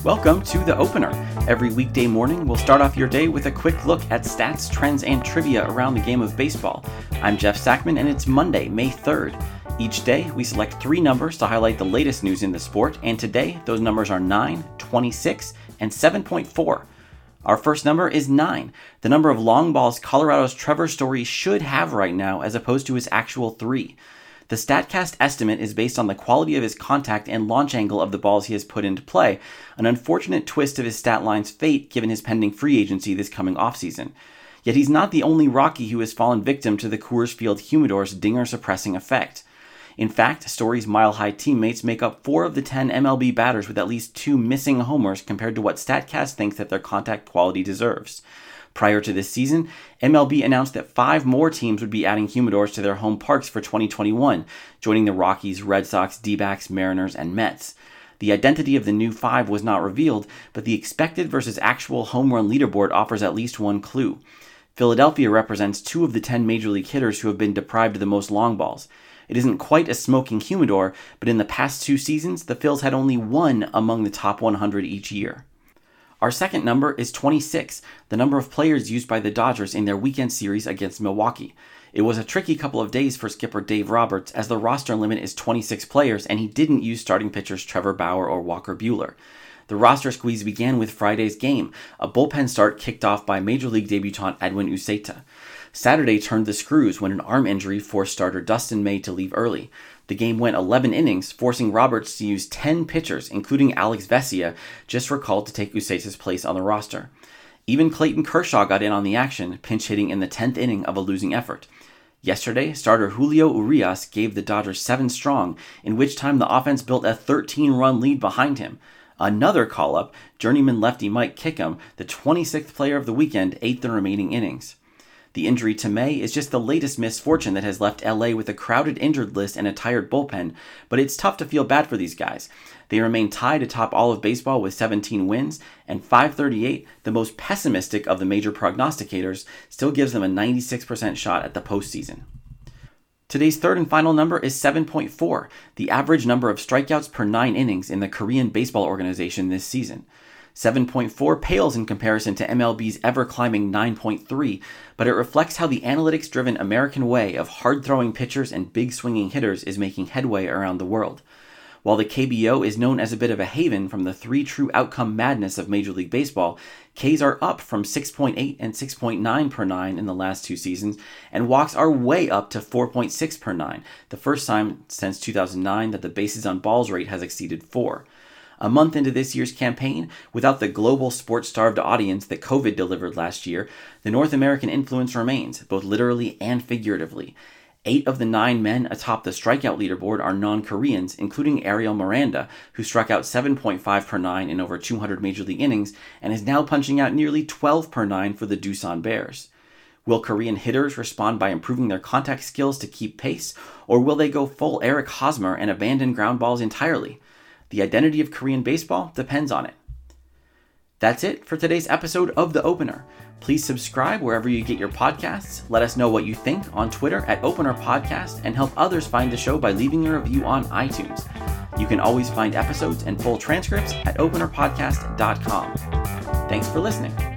Welcome to the opener. Every weekday morning, we'll start off your day with a quick look at stats, trends, and trivia around the game of baseball. I'm Jeff Sackmann, and it's Monday, May 3rd. Each day, we select three numbers to highlight the latest news in the sport, and today, those numbers are 9, 26, and 7.4. Our first number is 9, the number of long balls Colorado's Trevor Story should have right now, as opposed to his actual 3. The StatCast estimate is based on the quality of his contact and launch angle of the balls he has put into play, an unfortunate twist of his stat line's fate given his pending free agency this coming offseason. Yet he's not the only Rocky who has fallen victim to the Coors Field humidor's dinger suppressing effect. In fact, Story's mile high teammates make up four of the 10 MLB batters with at least two missing homers compared to what StatCast thinks that their contact quality deserves. Prior to this season, MLB announced that five more teams would be adding humidors to their home parks for 2021, joining the Rockies, Red Sox, D backs, Mariners, and Mets. The identity of the new five was not revealed, but the expected versus actual home run leaderboard offers at least one clue. Philadelphia represents two of the 10 major league hitters who have been deprived of the most long balls. It isn't quite a smoking humidor, but in the past two seasons, the Phils had only one among the top 100 each year. Our second number is 26, the number of players used by the Dodgers in their weekend series against Milwaukee. It was a tricky couple of days for skipper Dave Roberts as the roster limit is 26 players and he didn't use starting pitchers Trevor Bauer or Walker Buehler. The roster squeeze began with Friday's game, a bullpen start kicked off by Major League debutant Edwin Uceta. Saturday turned the screws when an arm injury forced starter Dustin May to leave early. The game went 11 innings, forcing Roberts to use 10 pitchers, including Alex Vesia, just recalled to take Uceta's place on the roster. Even Clayton Kershaw got in on the action, pinch hitting in the 10th inning of a losing effort. Yesterday, starter Julio Urias gave the Dodgers seven strong, in which time the offense built a 13 run lead behind him. Another call up, journeyman lefty Mike Kickham, the 26th player of the weekend, ate the remaining innings. The injury to May is just the latest misfortune that has left LA with a crowded injured list and a tired bullpen, but it's tough to feel bad for these guys. They remain tied atop all of baseball with 17 wins, and 538, the most pessimistic of the major prognosticators, still gives them a 96% shot at the postseason. Today's third and final number is 7.4, the average number of strikeouts per nine innings in the Korean Baseball Organization this season. 7.4 pales in comparison to MLB's ever climbing 9.3, but it reflects how the analytics driven American way of hard throwing pitchers and big swinging hitters is making headway around the world. While the KBO is known as a bit of a haven from the three true outcome madness of Major League Baseball, Ks are up from 6.8 and 6.9 per 9 in the last two seasons, and walks are way up to 4.6 per 9, the first time since 2009 that the bases on balls rate has exceeded 4. A month into this year's campaign, without the global sports starved audience that COVID delivered last year, the North American influence remains, both literally and figuratively. Eight of the nine men atop the strikeout leaderboard are non Koreans, including Ariel Miranda, who struck out 7.5 per 9 in over 200 major league innings and is now punching out nearly 12 per 9 for the Doosan Bears. Will Korean hitters respond by improving their contact skills to keep pace, or will they go full Eric Hosmer and abandon ground balls entirely? The identity of Korean baseball depends on it. That's it for today's episode of The Opener. Please subscribe wherever you get your podcasts. Let us know what you think on Twitter at Opener Podcast and help others find the show by leaving a review on iTunes. You can always find episodes and full transcripts at openerpodcast.com. Thanks for listening.